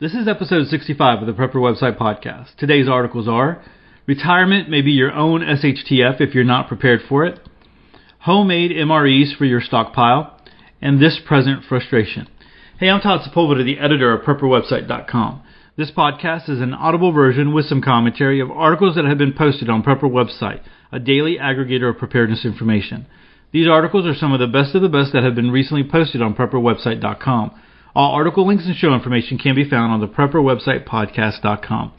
This is episode 65 of the Prepper Website Podcast. Today's articles are Retirement may be your own SHTF if you're not prepared for it, Homemade MREs for your stockpile, and This Present Frustration. Hey, I'm Todd Sepulveda, the editor of PrepperWebsite.com. This podcast is an audible version with some commentary of articles that have been posted on Prepper Website, a daily aggregator of preparedness information. These articles are some of the best of the best that have been recently posted on PrepperWebsite.com. All article links and show information can be found on the Prepper website podcast.com.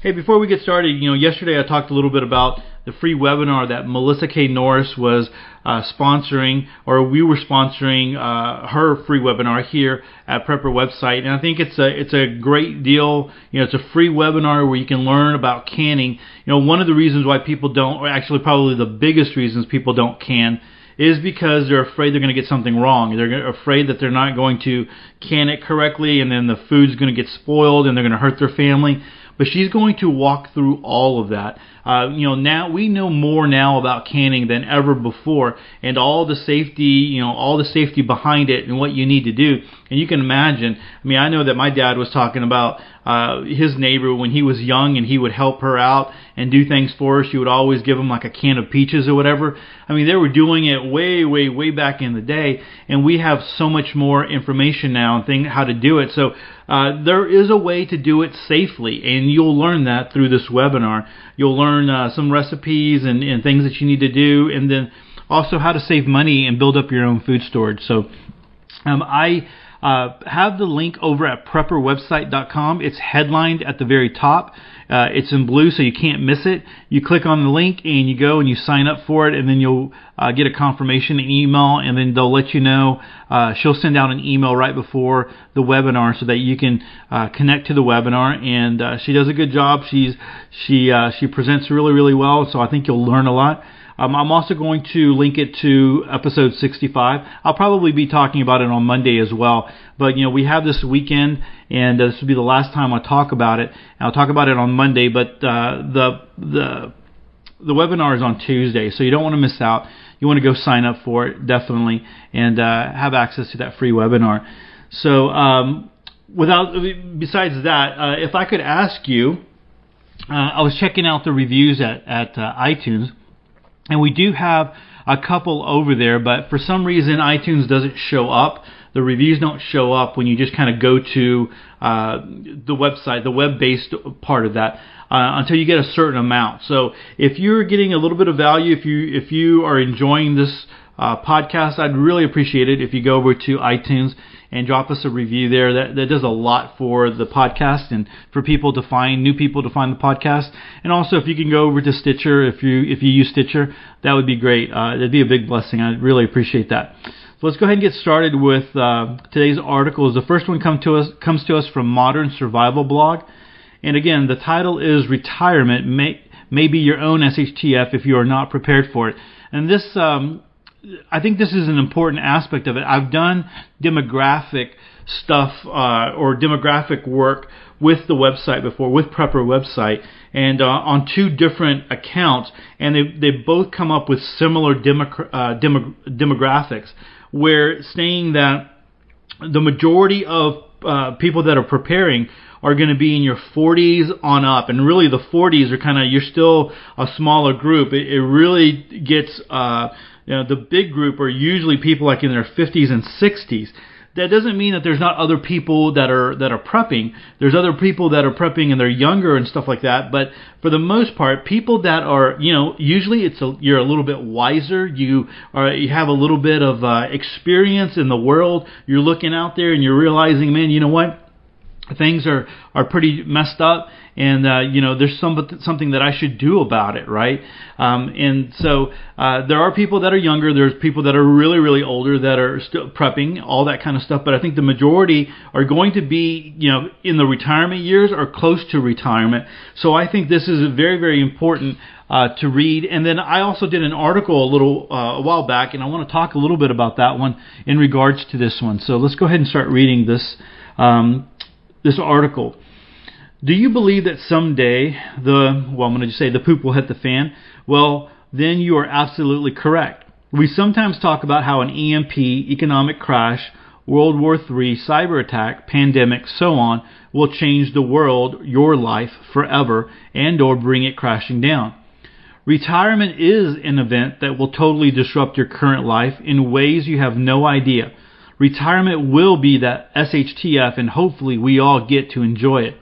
Hey, before we get started, you know, yesterday I talked a little bit about the free webinar that Melissa K. Norris was uh, sponsoring, or we were sponsoring uh, her free webinar here at Prepper website, and I think it's a it's a great deal. You know, it's a free webinar where you can learn about canning. You know, one of the reasons why people don't, or actually probably the biggest reasons people don't can is because they're afraid they're going to get something wrong. They're afraid that they're not going to can it correctly, and then the food's going to get spoiled, and they're going to hurt their family. But she's going to walk through all of that. Uh, you know, now we know more now about canning than ever before, and all the safety, you know, all the safety behind it, and what you need to do. And you can imagine. I mean, I know that my dad was talking about uh, his neighbor when he was young, and he would help her out and do things for her. She would always give him like a can of peaches or whatever. I mean, they were doing it way, way, way back in the day, and we have so much more information now and thing how to do it. So uh, there is a way to do it safely, and you'll learn that through this webinar. You'll learn uh, some recipes and, and things that you need to do, and then also how to save money and build up your own food storage. So um, I uh, have the link over at prepperwebsite.com. It's headlined at the very top. Uh, it's in blue, so you can't miss it. You click on the link and you go and you sign up for it, and then you'll uh, get a confirmation email, and then they'll let you know. Uh, she'll send out an email right before the webinar so that you can uh, connect to the webinar. And she does a good job. She's she she presents really really well, so I think you'll learn a lot. Um, I'm also going to link it to episode 65. I'll probably be talking about it on Monday as well. But you know, we have this weekend, and uh, this will be the last time I talk about it. I'll talk about it on Monday, but uh, the the the webinar is on Tuesday, so you don't want to miss out. You want to go sign up for it definitely, and uh, have access to that free webinar. So, um, without besides that, uh, if I could ask you, uh, I was checking out the reviews at at iTunes and we do have a couple over there, but for some reason iTunes doesn't show up. The reviews don't show up when you just kind of go to uh, the website, the web-based part of that, uh, until you get a certain amount. So if you're getting a little bit of value, if you if you are enjoying this uh, podcast, I'd really appreciate it if you go over to iTunes and drop us a review there. That that does a lot for the podcast and for people to find new people to find the podcast. And also, if you can go over to Stitcher, if you if you use Stitcher, that would be great. Uh, that'd be a big blessing. I'd really appreciate that. So let's go ahead and get started with uh, today's articles. The first one come to us comes to us from Modern Survival Blog, and again, the title is "Retirement May May Be Your Own SHTF If You Are Not Prepared for It." And this um, I think this is an important aspect of it. I've done demographic stuff uh, or demographic work with the website before, with Prepper website, and uh, on two different accounts, and they they both come up with similar demogra- uh, demo- demographics, where saying that the majority of uh, people that are preparing are going to be in your 40s on up, and really the 40s are kind of you're still a smaller group. It, it really gets uh, you know, the big group are usually people like in their 50s and 60s. That doesn't mean that there's not other people that are that are prepping. There's other people that are prepping and they're younger and stuff like that. But for the most part, people that are you know usually it's a, you're a little bit wiser. You are you have a little bit of uh, experience in the world. You're looking out there and you're realizing, man, you know what? Things are are pretty messed up and uh, you know there's some something that I should do about it right? Um, and so uh, there are people that are younger there's people that are really really older that are still prepping all that kind of stuff but I think the majority are going to be you know in the retirement years or close to retirement. So I think this is very very important uh, to read. And then I also did an article a little uh, a while back and I want to talk a little bit about that one in regards to this one. So let's go ahead and start reading this um, this article. Do you believe that someday the, well, I'm going to say the poop will hit the fan? Well, then you are absolutely correct. We sometimes talk about how an EMP, economic crash, World War III, cyber attack, pandemic, so on, will change the world, your life, forever, and or bring it crashing down. Retirement is an event that will totally disrupt your current life in ways you have no idea. Retirement will be that SHTF and hopefully we all get to enjoy it.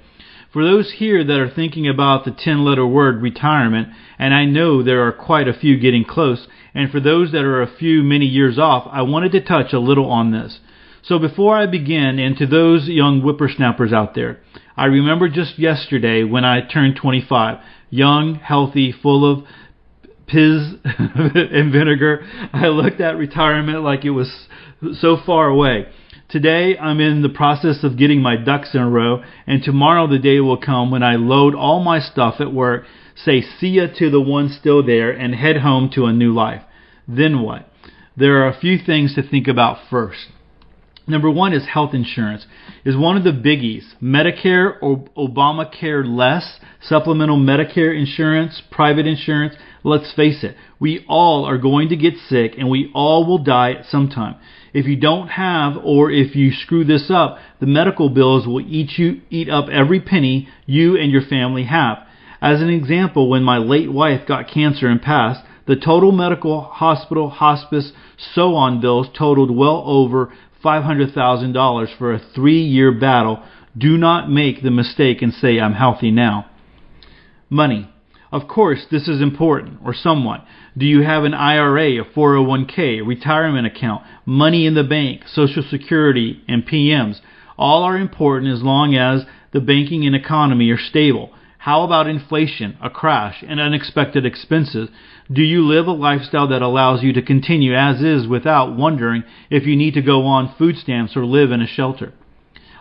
For those here that are thinking about the 10 letter word retirement, and I know there are quite a few getting close, and for those that are a few many years off, I wanted to touch a little on this. So before I begin, and to those young whippersnappers out there, I remember just yesterday when I turned 25, young, healthy, full of piz and vinegar. I looked at retirement like it was so far away. Today, I'm in the process of getting my ducks in a row, and tomorrow the day will come when I load all my stuff at work, say see ya to the one still there, and head home to a new life. Then what? There are a few things to think about first. Number one is health insurance. Is one of the biggies. Medicare or Obamacare less, supplemental Medicare insurance, private insurance. Let's face it, we all are going to get sick and we all will die at some time. If you don't have or if you screw this up, the medical bills will eat you eat up every penny you and your family have. As an example, when my late wife got cancer and passed, the total medical, hospital, hospice, so on bills totaled well over $500,000 for a three year battle. Do not make the mistake and say, I'm healthy now. Money. Of course, this is important, or somewhat. Do you have an IRA, a 401k, a retirement account, money in the bank, Social Security, and PMs? All are important as long as the banking and economy are stable. How about inflation, a crash, and unexpected expenses? Do you live a lifestyle that allows you to continue as is without wondering if you need to go on food stamps or live in a shelter?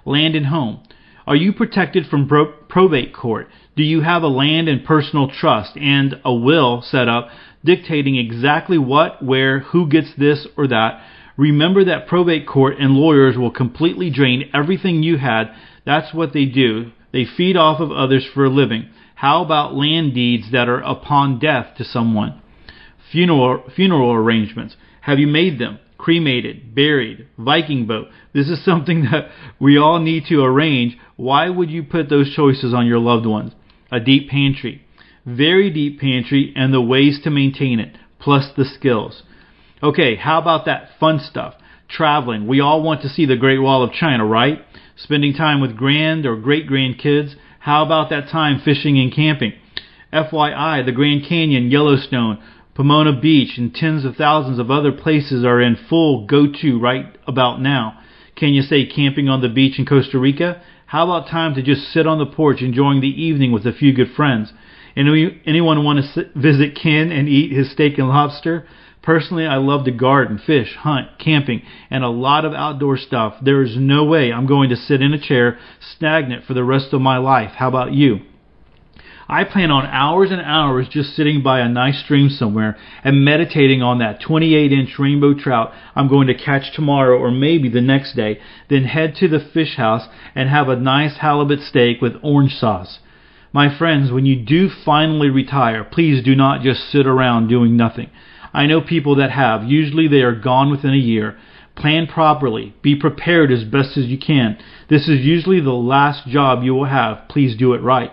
Land and home. Are you protected from pro- probate court? Do you have a land and personal trust and a will set up dictating exactly what, where, who gets this or that? Remember that probate court and lawyers will completely drain everything you had. That's what they do. They feed off of others for a living. How about land deeds that are upon death to someone? Funeral, funeral arrangements. Have you made them? Cremated, buried, Viking boat. This is something that we all need to arrange. Why would you put those choices on your loved ones? A deep pantry. Very deep pantry and the ways to maintain it, plus the skills. Okay, how about that fun stuff? Traveling. We all want to see the Great Wall of China, right? Spending time with grand or great grandkids. How about that time fishing and camping? FYI, the Grand Canyon, Yellowstone, Pomona Beach, and tens of thousands of other places are in full go to right about now. Can you say camping on the beach in Costa Rica? How about time to just sit on the porch enjoying the evening with a few good friends? Anyone want to visit Ken and eat his steak and lobster? Personally, I love to garden, fish, hunt, camping, and a lot of outdoor stuff. There is no way I'm going to sit in a chair stagnant for the rest of my life. How about you? I plan on hours and hours just sitting by a nice stream somewhere and meditating on that 28 inch rainbow trout I'm going to catch tomorrow or maybe the next day, then head to the fish house and have a nice halibut steak with orange sauce. My friends, when you do finally retire, please do not just sit around doing nothing. I know people that have. Usually they are gone within a year. Plan properly. Be prepared as best as you can. This is usually the last job you will have. Please do it right.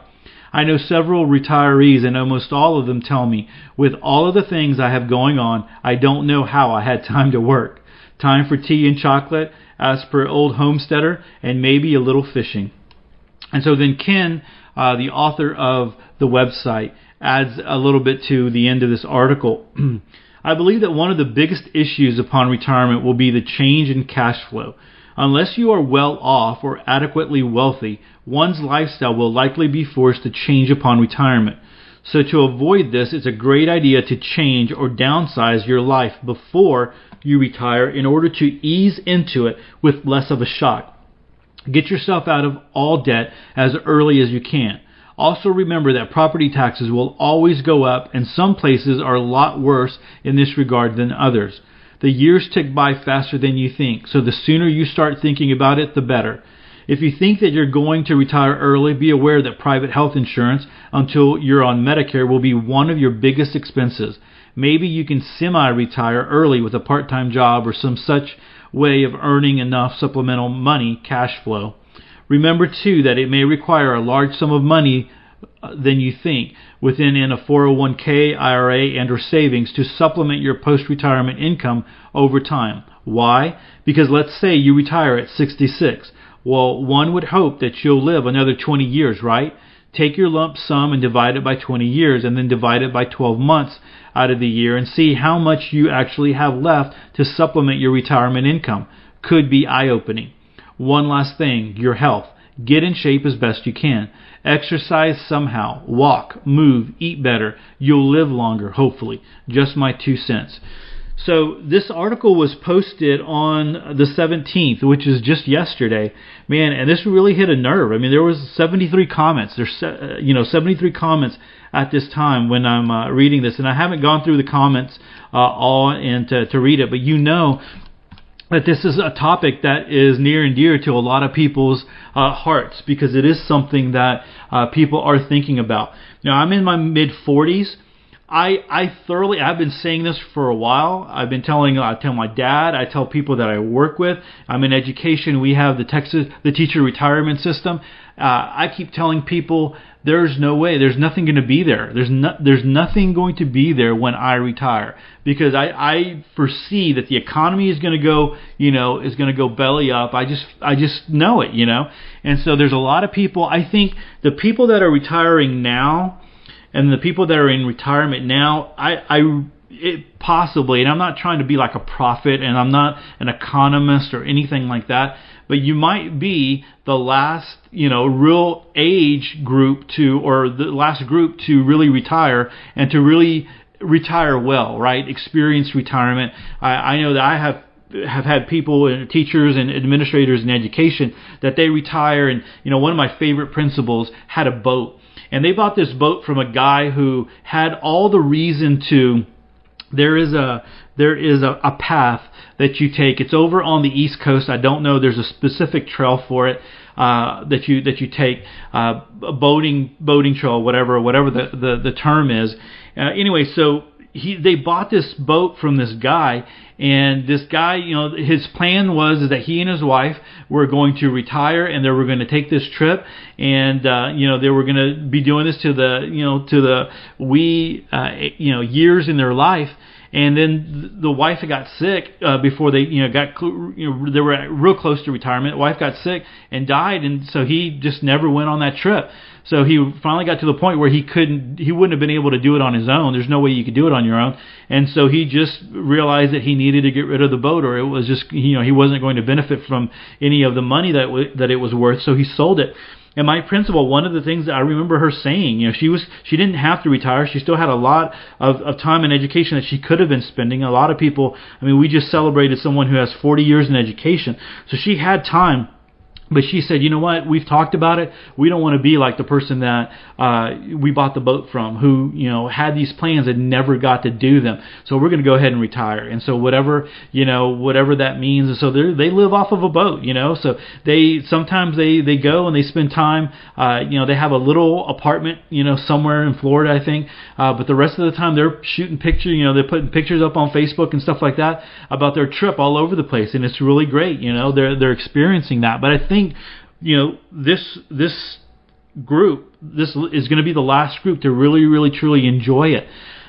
I know several retirees, and almost all of them tell me, with all of the things I have going on, I don't know how I had time to work. Time for tea and chocolate, as per old homesteader, and maybe a little fishing. And so then Ken, uh, the author of the website, adds a little bit to the end of this article. I believe that one of the biggest issues upon retirement will be the change in cash flow. Unless you are well off or adequately wealthy, one's lifestyle will likely be forced to change upon retirement. So to avoid this, it's a great idea to change or downsize your life before you retire in order to ease into it with less of a shock. Get yourself out of all debt as early as you can. Also remember that property taxes will always go up and some places are a lot worse in this regard than others. The years tick by faster than you think, so the sooner you start thinking about it, the better. If you think that you're going to retire early, be aware that private health insurance until you're on Medicare will be one of your biggest expenses. Maybe you can semi retire early with a part time job or some such way of earning enough supplemental money, cash flow. Remember too that it may require a large sum of money uh, than you think within in a 401k, IRA, and or savings to supplement your post-retirement income over time. Why? Because let's say you retire at 66. Well, one would hope that you'll live another 20 years, right? Take your lump sum and divide it by 20 years and then divide it by 12 months out of the year and see how much you actually have left to supplement your retirement income. Could be eye opening. One last thing your health. Get in shape as best you can. Exercise somehow. Walk, move, eat better. You'll live longer, hopefully. Just my two cents. So this article was posted on the 17th, which is just yesterday, man, and this really hit a nerve. I mean, there was 73 comments. There's, uh, you know, 73 comments at this time when I'm uh, reading this, and I haven't gone through the comments uh, all and to, to read it, but you know that this is a topic that is near and dear to a lot of people's uh, hearts because it is something that uh, people are thinking about. Now, I'm in my mid 40s. I I thoroughly I've been saying this for a while. I've been telling I tell my dad, I tell people that I work with. I'm in education. We have the Texas the teacher retirement system. Uh, I keep telling people there's no way. There's nothing going to be there. There's no, there's nothing going to be there when I retire because I I foresee that the economy is going to go you know is going to go belly up. I just I just know it you know. And so there's a lot of people. I think the people that are retiring now and the people that are in retirement now, I, I it possibly, and I'm not trying to be like a prophet, and I'm not an economist or anything like that, but you might be the last, you know, real age group to, or the last group to really retire and to really retire well, right? Experience retirement. I, I know that I have have had people and teachers and administrators in education that they retire and you know one of my favorite principals had a boat and they bought this boat from a guy who had all the reason to. There is a there is a, a path that you take. It's over on the east coast. I don't know. There's a specific trail for it uh, that you that you take, uh, a boating boating trail, whatever whatever the the, the term is. Uh, anyway, so he they bought this boat from this guy and this guy you know his plan was that he and his wife were going to retire and they were going to take this trip and uh you know they were going to be doing this to the you know to the wee uh you know years in their life and then the wife got sick uh, before they you know got you know they were real close to retirement. The wife got sick and died, and so he just never went on that trip. So he finally got to the point where he couldn't, he wouldn't have been able to do it on his own. There's no way you could do it on your own. And so he just realized that he needed to get rid of the boat, or it was just, you know, he wasn't going to benefit from any of the money that w- that it was worth. So he sold it. And my principal, one of the things that I remember her saying, you know, she was she didn't have to retire. She still had a lot of, of time in education that she could have been spending. A lot of people, I mean, we just celebrated someone who has 40 years in education, so she had time but she said, you know what? We've talked about it. We don't want to be like the person that uh, we bought the boat from, who you know had these plans and never got to do them. So we're going to go ahead and retire. And so whatever you know, whatever that means. And so they they live off of a boat, you know. So they sometimes they they go and they spend time. Uh, you know, they have a little apartment, you know, somewhere in Florida, I think. Uh, but the rest of the time they're shooting pictures. You know, they're putting pictures up on Facebook and stuff like that about their trip all over the place, and it's really great. You know, they're they're experiencing that. But I think think you know this this group this is going to be the last group to really really truly enjoy it.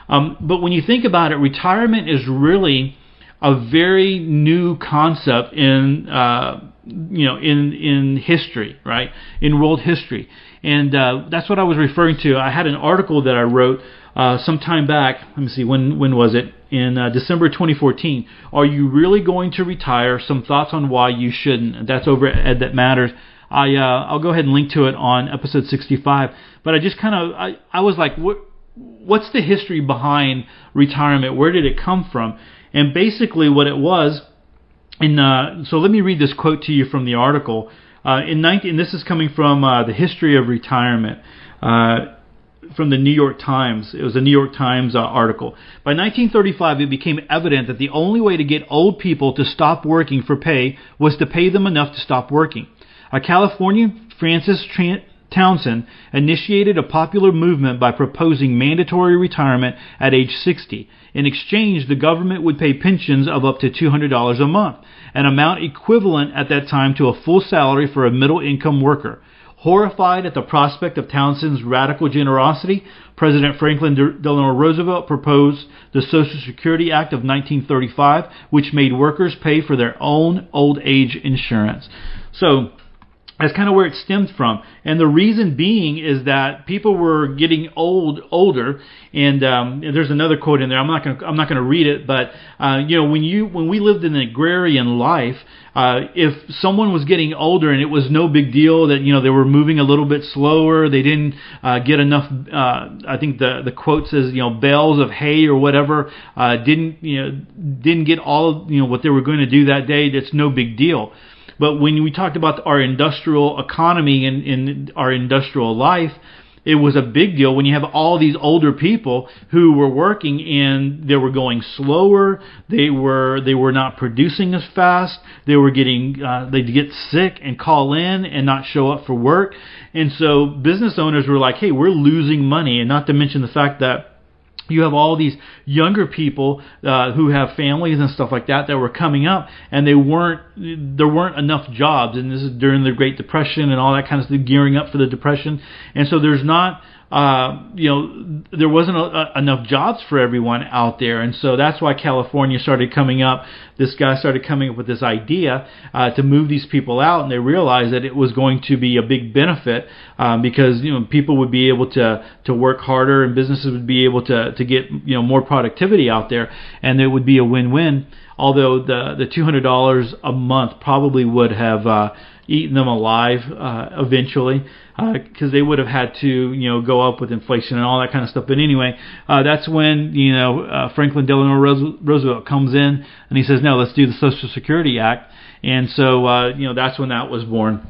Um, but when you think about it, retirement is really a very new concept in uh, you know in in history, right? In world history, and uh, that's what I was referring to. I had an article that I wrote uh, some time back. Let me see when when was it? In uh, December 2014. Are you really going to retire? Some thoughts on why you shouldn't. That's over at Ed That Matters. I uh, I'll go ahead and link to it on episode 65. But I just kind of I, I was like, what what's the history behind retirement? Where did it come from? And basically, what it was. In, uh, so let me read this quote to you from the article. Uh, in 19, this is coming from uh, the history of retirement. From the New York Times. It was a New York Times uh, article. By 1935, it became evident that the only way to get old people to stop working for pay was to pay them enough to stop working. A Californian, Francis Tran- Townsend initiated a popular movement by proposing mandatory retirement at age 60. In exchange, the government would pay pensions of up to $200 a month, an amount equivalent at that time to a full salary for a middle income worker. Horrified at the prospect of Townsend's radical generosity, President Franklin Delano Roosevelt proposed the Social Security Act of 1935, which made workers pay for their own old age insurance. So, that's kind of where it stemmed from, and the reason being is that people were getting old, older, and, um, there's another quote in there. I'm not going to, I'm not going to read it, but uh, you know, when you when we lived in an agrarian life, uh, if someone was getting older and it was no big deal that you know they were moving a little bit slower, they didn't uh, get enough. Uh, I think the the quote says you know bales of hay or whatever uh, didn't you know didn't get all you know what they were going to do that day. That's no big deal. But when we talked about our industrial economy and our industrial life, it was a big deal when you have all these older people who were working and they were going slower. They were they were not producing as fast. They were getting uh, they'd get sick and call in and not show up for work. And so business owners were like, "Hey, we're losing money." And not to mention the fact that you have all these younger people uh, who have families and stuff like that that were coming up, and they weren't there weren't enough jobs, and this is during the Great Depression and all that kind of stuff, gearing up for the Depression, and so there's not uh, you know, there wasn't a, a, enough jobs for everyone out there, and so that's why California started coming up. This guy started coming up with this idea uh, to move these people out, and they realized that it was going to be a big benefit um, because you know people would be able to to work harder, and businesses would be able to to get you know more productivity out there, and it would be a win-win. Although the the two hundred dollars a month probably would have uh, eaten them alive uh, eventually because uh, they would have had to, you know, go up with inflation and all that kind of stuff. But anyway, uh, that's when you know uh, Franklin Delano Roosevelt comes in and he says, "No, let's do the Social Security Act," and so uh, you know that's when that was born.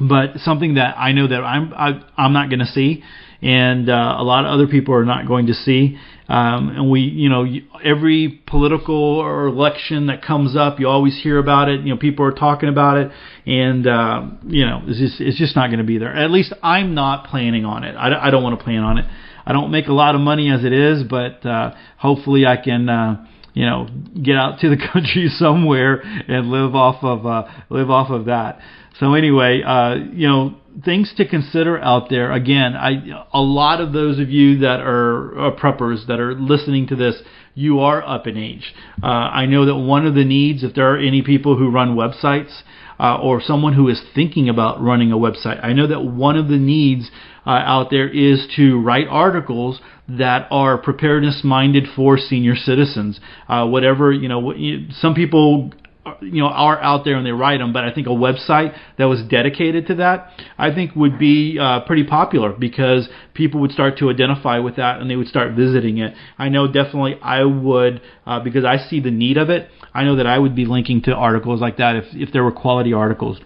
But something that I know that I'm I, I'm not going to see, and uh, a lot of other people are not going to see. Um, and we, you know, every political or election that comes up, you always hear about it. You know, people are talking about it, and uh, you know, it's just it's just not going to be there. At least I'm not planning on it. I, I don't want to plan on it. I don't make a lot of money as it is, but uh, hopefully I can. Uh, you know, get out to the country somewhere and live off of uh, live off of that. So anyway, uh, you know, things to consider out there. Again, I a lot of those of you that are, are preppers that are listening to this, you are up in age. Uh, I know that one of the needs, if there are any people who run websites uh, or someone who is thinking about running a website, I know that one of the needs uh, out there is to write articles that are preparedness minded for senior citizens. Uh, whatever you know, some people you know are out there and they write them, but I think a website that was dedicated to that, I think would be uh, pretty popular because people would start to identify with that and they would start visiting it. I know definitely I would uh, because I see the need of it. I know that I would be linking to articles like that if if there were quality articles.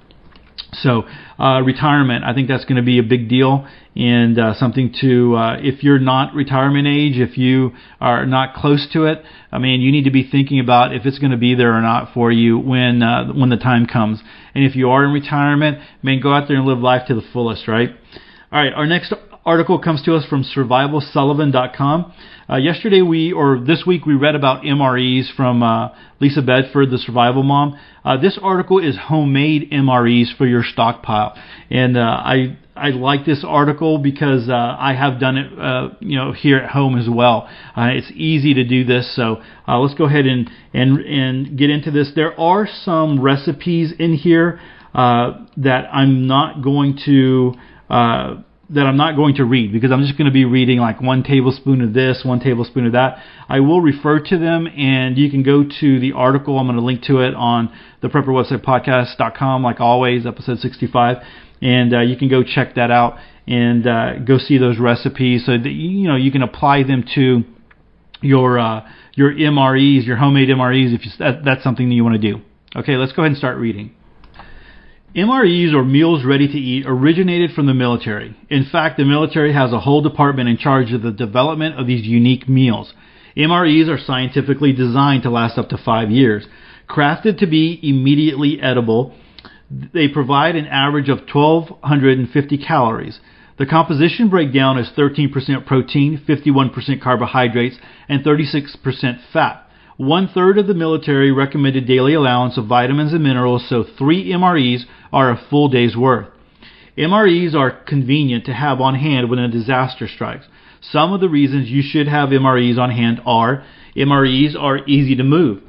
So uh, retirement, I think that's going to be a big deal and uh, something to uh, if you're not retirement age, if you are not close to it, I mean you need to be thinking about if it's going to be there or not for you when uh, when the time comes. And if you are in retirement, man, go out there and live life to the fullest, right? All right, our next article comes to us from survivalsullivan.com. Uh, yesterday we, or this week we read about MREs from uh, Lisa Bedford, the survival mom. Uh, this article is homemade MREs for your stockpile. And uh, I, I like this article because uh, I have done it, uh, you know, here at home as well. it's easy to do this, so let's go ahead and, and, and get into this. There are some recipes in here that I'm not going to that I'm not going to read because I'm just going to be reading like one tablespoon of this, one tablespoon of that. I will refer to them and you can go to the article. I'm going to link to it on the prepper website podcast.com like always, episode 65. And uh, you can go check that out and uh, go see those recipes so that you know you can apply them to your uh, your MREs, your homemade MREs if you, that, that's something that you want to do. Okay, let's go ahead and start reading. MREs, or meals ready to eat, originated from the military. In fact, the military has a whole department in charge of the development of these unique meals. MREs are scientifically designed to last up to five years. Crafted to be immediately edible, They provide an average of 1,250 calories. The composition breakdown is 13% protein, 51% carbohydrates, and 36% fat. One third of the military recommended daily allowance of vitamins and minerals, so three MREs are a full day's worth. MREs are convenient to have on hand when a disaster strikes. Some of the reasons you should have MREs on hand are MREs are easy to move.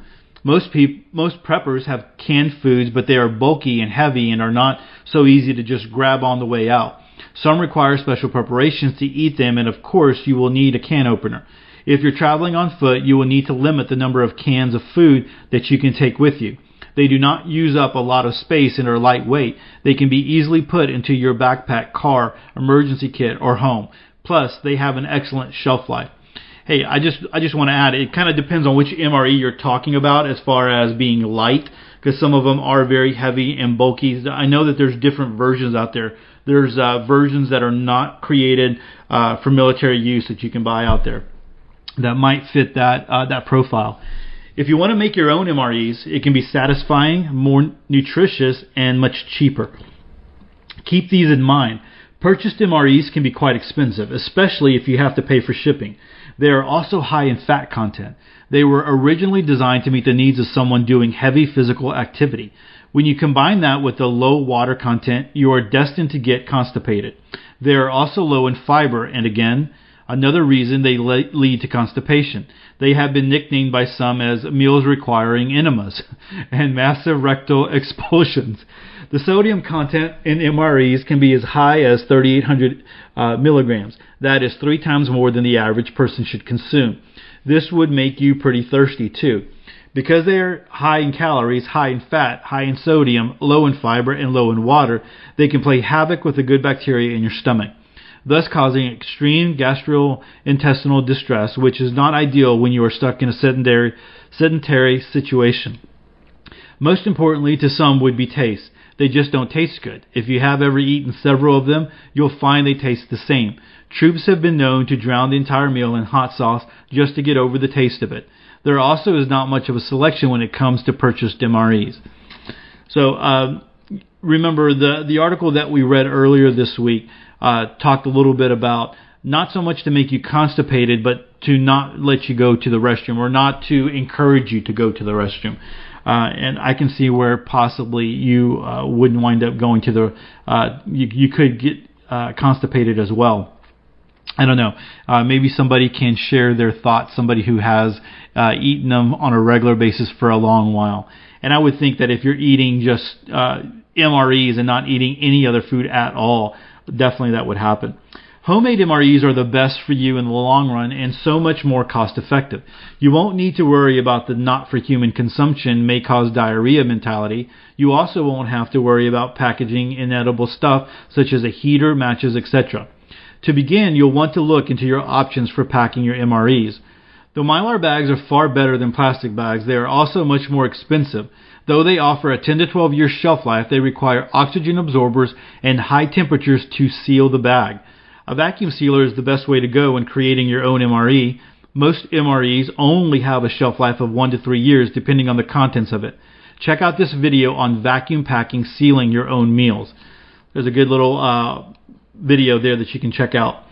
Most peop- most preppers have canned foods, but they are bulky and heavy and are not so easy to just grab on the way out. Some require special preparations to eat them, and of course, you will need a can opener. If you're traveling on foot, you will need to limit the number of cans of food that you can take with you. They do not use up a lot of space and are lightweight. They can be easily put into your backpack, car, emergency kit, or home. Plus, they have an excellent shelf life. Hey, I just I just want to add it kind of depends on which MRE you're talking about as far as being light because some of them are very heavy and bulky. I know that there's different versions out there. There's uh, versions that are not created uh, for military use that you can buy out there that might fit that uh, that profile. If you want to make your own MREs, it can be satisfying, more nutritious, and much cheaper. Keep these in mind. Purchased MREs can be quite expensive, especially if you have to pay for shipping. They are also high in fat content. They were originally designed to meet the needs of someone doing heavy physical activity. When you combine that with the low water content, you are destined to get constipated. They are also low in fiber, and again, Another reason they lead to constipation. They have been nicknamed by some as meals requiring enemas and massive rectal expulsions. The sodium content in MREs can be as high as 3,800 uh, milligrams. That is three times more than the average person should consume. This would make you pretty thirsty too. Because they are high in calories, high in fat, high in sodium, low in fiber, and low in water, they can play havoc with the good bacteria in your stomach thus causing extreme gastrointestinal distress, which is not ideal when you are stuck in a sedentary, sedentary situation. Most importantly, to some would be taste. They just don't taste good. If you have ever eaten several of them, you'll find they taste the same. Troops have been known to drown the entire meal in hot sauce just to get over the taste of it. There also is not much of a selection when it comes to purchased MREs. So, uh, remember the the article that we read earlier this week uh, talked a little bit about not so much to make you constipated, but to not let you go to the restroom or not to encourage you to go to the restroom. Uh, and I can see where possibly you uh, wouldn't wind up going to the. Uh, you, you could get uh, constipated as well. I don't know. Uh, maybe somebody can share their thoughts. Somebody who has uh, eaten them on a regular basis for a long while. And I would think that if you're eating just uh, MREs and not eating any other food at all, definitely that would happen. Homemade MREs are the best for you in the long run and so much more cost effective. You won't need to worry about the not for human consumption may cause diarrhea mentality. You also won't have to worry about packaging inedible stuff such as a heater, matches, etc. To begin, you'll want to look into your options for packing your MREs. Though mylar bags are far better than plastic bags, they are also much more expensive. Though they offer a 10 to 12 year shelf life, they require oxygen absorbers and high temperatures to seal the bag. A vacuum sealer is the best way to go when creating your own MRE. Most MREs only have a shelf life of 1 to 3 years depending on the contents of it. Check out this video on vacuum packing sealing your own meals. There's a good little uh, video there that you can check out.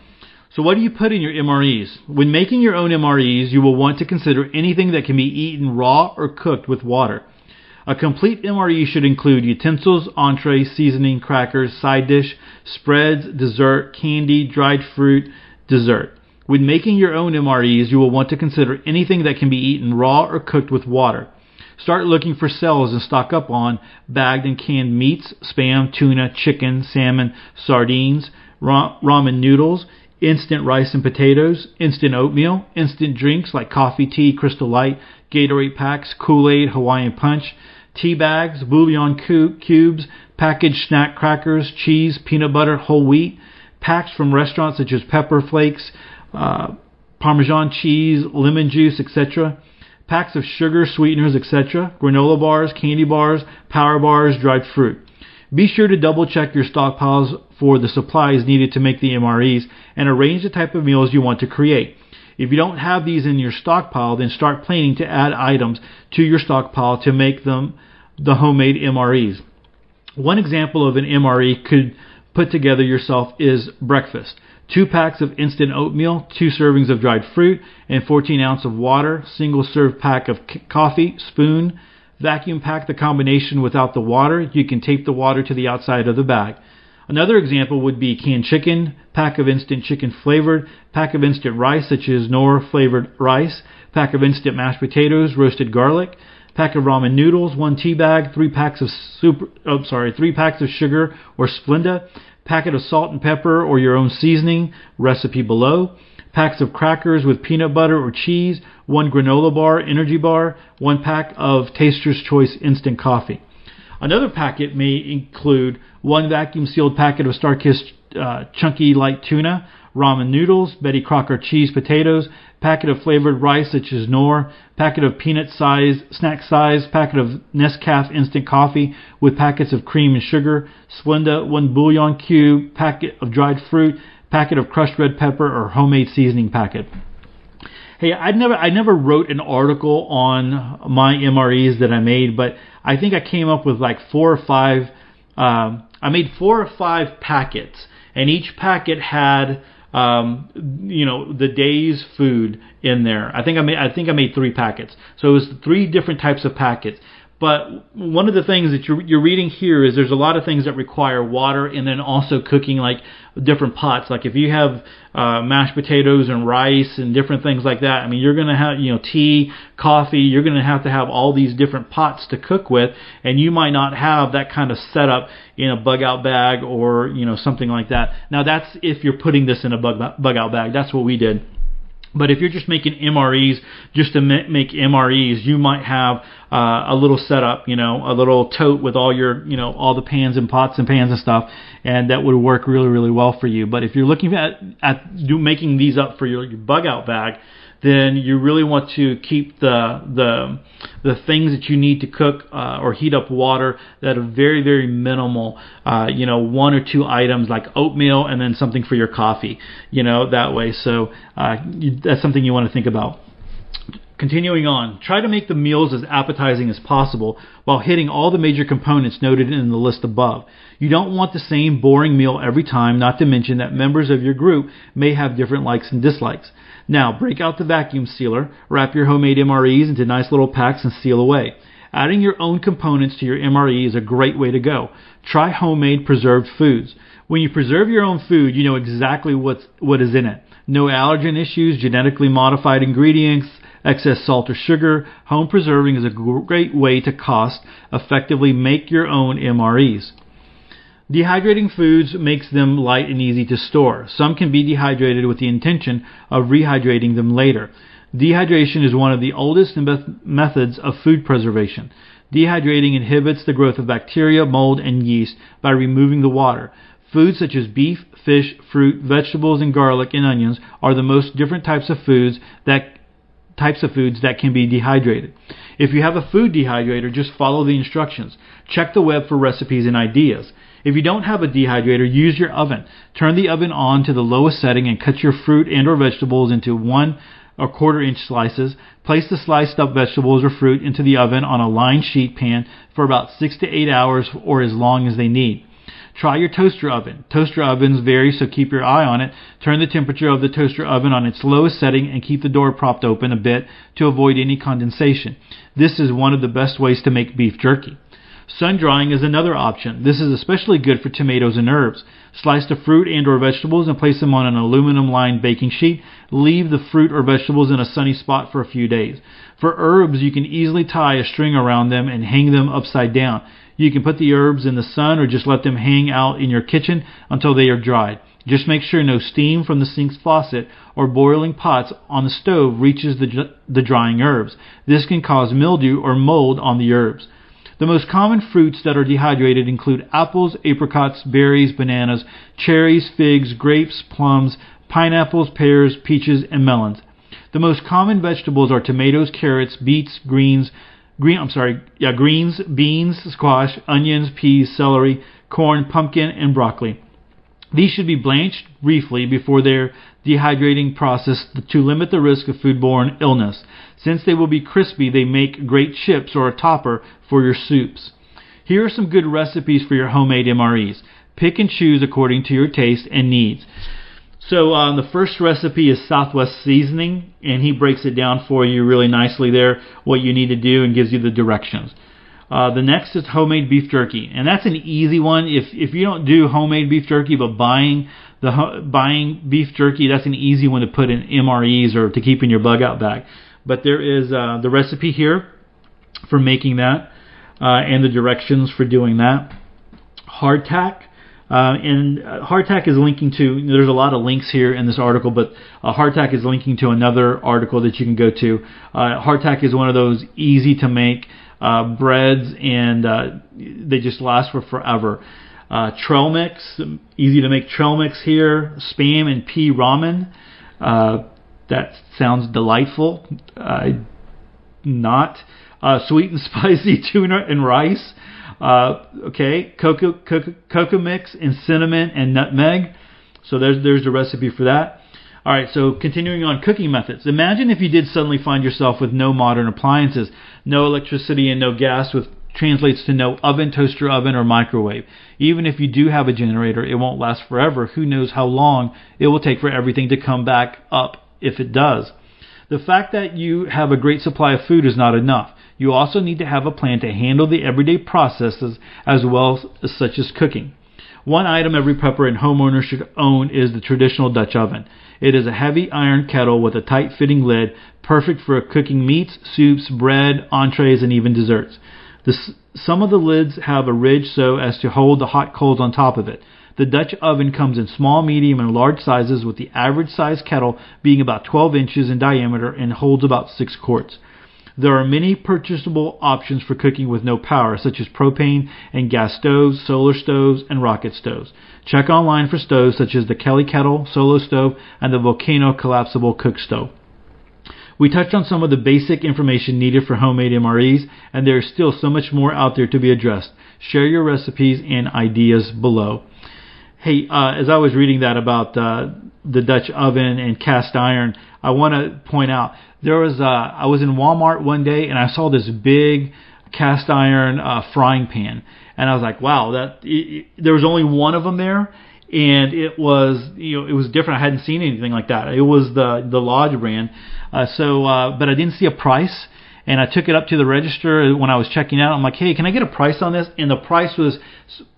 So what do you put in your MREs? When making your own MREs, you will want to consider anything that can be eaten raw or cooked with water. A complete MRE should include utensils, entree, seasoning, crackers, side dish, spreads, dessert, candy, dried fruit, dessert. When making your own MREs, you will want to consider anything that can be eaten raw or cooked with water. Start looking for cells and stock up on bagged and canned meats, spam, tuna, chicken, salmon, sardines, ramen noodles, instant rice and potatoes, instant oatmeal, instant drinks like coffee, tea, crystal light, Gatorade packs, Kool-Aid, Hawaiian punch, tea bags, bouillon cubes, packaged snack crackers, cheese, peanut butter, whole wheat, packs from restaurants such as Pepper Flakes, uh, Parmesan cheese, lemon juice, etc. Packs of sugar, sweeteners, etc. Granola bars, candy bars, power bars, dried fruit. Be sure to double check your stockpiles for the supplies needed to make the MREs and arrange the type of meals you want to create. If you don't have these in your stockpile, then start planning to add items to your stockpile to make them the homemade MREs. One example of an MRE could put together yourself is breakfast. Two packs of instant oatmeal, two servings of dried fruit, and 14 ounces of water. Single serve pack of coffee, spoon. Vacuum pack the combination without the water. You can tape the water to the outside of the bag. Another example would be canned chicken, pack of instant chicken flavored, pack of instant rice such as Knorr flavored rice, pack of instant mashed potatoes, roasted garlic, pack of ramen noodles, one tea bag, three packs of super, oh, sorry, three packs of sugar or Splenda, packet of salt and pepper or your own seasoning, recipe below, packs of crackers with peanut butter or cheese, one granola bar, energy bar, one pack of Taster's Choice instant coffee. Another packet may include one vacuum sealed packet of Starkist uh, chunky light tuna, ramen noodles, Betty Crocker cheese potatoes, packet of flavored rice such as Knorr, packet of peanut size, snack size, packet of Nescafe instant coffee with packets of cream and sugar, Splenda, one bouillon cube, packet of dried fruit, packet of crushed red pepper or homemade seasoning packet. Hey, I never I never wrote an article on my MREs that I made, but I think I came up with like four or five. Um, I made four or five packets, and each packet had um, you know, the day's food in there. I think I made I think I made three packets. So it was three different types of packets. But one of the things that you're, you're reading here is there's a lot of things that require water and then also cooking like different pots. Like if you have uh, mashed potatoes and rice and different things like that, I mean, you're to have, you know, tea, coffee, you're to have to have all these different pots to cook with, and you might not have that kind of setup in a bug out bag or, you know, something like that. Now that's if you're putting this in a bug, bug out bag. That's what we did. But if you're just making MREs just to make MREs, you might have uh, a little setup, you know, a little tote with all your, you know, all the pans and pots and pans and stuff, and that would work really, really well for you. But if you're looking at at do, making these up for your, your bug out bag, then you really want to keep the the the things that you need to cook uh, or heat up water that are very very minimal. Uh, you know, one or two items like oatmeal and then something for your coffee. You know that way. So uh, you, that's something you want to think about. Continuing on, try to make the meals as appetizing as possible while hitting all the major components noted in the list above. You don't want the same boring meal every time, not to mention that members of your group may have different likes and dislikes. Now, break out the vacuum sealer, wrap your homemade MREs into nice little packs, and seal away. Adding your own components to your MRE is a great way to go. Try homemade preserved foods. When you preserve your own food, you know exactly what's, what is in it. No allergen issues, genetically modified ingredients, excess salt or sugar. Home preserving is a great way to cost effectively make your own MREs. Dehydrating foods makes them light and easy to store. Some can be dehydrated with the intention of rehydrating them later. Dehydration is one of the oldest methods of food preservation. Dehydrating inhibits the growth of bacteria, mold, and yeast by removing the water. Foods such as beef, fish, fruit, vegetables, and garlic and onions are the most different types of foods that types of foods that can be dehydrated. If you have a food dehydrator, just follow the instructions. Check the web for recipes and ideas. If you don't have a dehydrator, use your oven. Turn the oven on to the lowest setting and cut your fruit and or vegetables into one or quarter inch slices. Place the sliced up vegetables or fruit into the oven on a lined sheet pan for about 6 to 8 hours or as long as they need. Try your toaster oven. Toaster ovens vary, so keep your eye on it. Turn the temperature of the toaster oven on its lowest setting and keep the door propped open a bit to avoid any condensation. This is one of the best ways to make beef jerky. Sun drying is another option. This is especially good for tomatoes and herbs. Slice the fruit and or vegetables and place them on an aluminum lined baking sheet. Leave the fruit or vegetables in a sunny spot for a few days. For herbs, you can easily tie a string around them and hang them upside down. You can put the herbs in the sun or just let them hang out in your kitchen until they are dried. Just make sure no steam from the sink's faucet or boiling pots on the stove reaches the, the drying herbs. This can cause mildew or mold on the herbs. The most common fruits that are dehydrated include apples, apricots, berries, bananas, cherries, figs, grapes, plums, pineapples, pears, peaches, and melons. The most common vegetables are tomatoes, carrots, beets, greens, green I'm sorry, yeah, greens, beans, squash, onions, peas, celery, corn, pumpkin, and broccoli. These should be blanched briefly before their dehydrating process to limit the risk of foodborne illness. Since they will be crispy, they make great chips or a topper for your soups. Here are some good recipes for your homemade MREs. Pick and choose according to your taste and needs. So um, the first recipe is Southwest seasoning, and he breaks it down for you really nicely there, what you need to do, and gives you the directions. Uh, the next is homemade beef jerky, and that's an easy one. If if you don't do homemade beef jerky, but buying the buying beef jerky, that's an easy one to put in MREs or to keep in your bug out bag. But there is uh, the recipe here for making that, uh, and the directions for doing that. Hardtack. Uh, and uh, Hardtack is linking to, there's a lot of links here in this article, but uh, Hardtack is linking to another article that you can go to. Uh, Hardtack is one of those easy to make uh, breads, and uh, they just last for forever. Uh, trail mix, easy to make trail mix here. Spam and pea ramen. Uh, that sounds delightful. Uh, not. Sweet and spicy tuna and rice. Uh, okay, cocoa, cocoa, cocoa mix and cinnamon and nutmeg. So there's there's the recipe for that. All right, so continuing on cooking methods. Imagine if you did suddenly find yourself with no modern appliances, no electricity and no gas, which translates to no oven, toaster oven, or microwave. Even if you do have a generator, it won't last forever. Who knows how long it will take for everything to come back up if it does. The fact that you have a great supply of food is not enough. You also need to have a plan to handle the everyday processes as well as such as cooking. One item every prepper and homeowner should own is the traditional Dutch oven. It is a heavy iron kettle with a tight fitting lid, perfect for cooking meats, soups, bread, entrees, and even desserts. Some of the lids have a ridge so as to hold the hot coals on top of it. The Dutch oven comes in small, medium, and large sizes, with the average size kettle being about 12 inches in diameter and holds about 6 quarts. There are many purchasable options for cooking with no power, such as propane and gas stoves, solar stoves, and rocket stoves. Check online for stoves such as the Kelly Kettle, Solo Stove, and the Volcano Collapsible Cook Stove. We touched on some of the basic information needed for homemade MREs, and there is still so much more out there to be addressed. Share your recipes and ideas below. Hey, uh, as I was reading that about uh, the Dutch oven and cast iron, I want to point out there was uh, I was in Walmart one day and I saw this big cast iron uh, frying pan, and I was like, wow, that it, it, there was only one of them there, and it was you know it was different. I hadn't seen anything like that. It was the the Lodge brand, uh, so uh, but I didn't see a price. And I took it up to the register when I was checking out. I'm like, hey, can I get a price on this? And the price was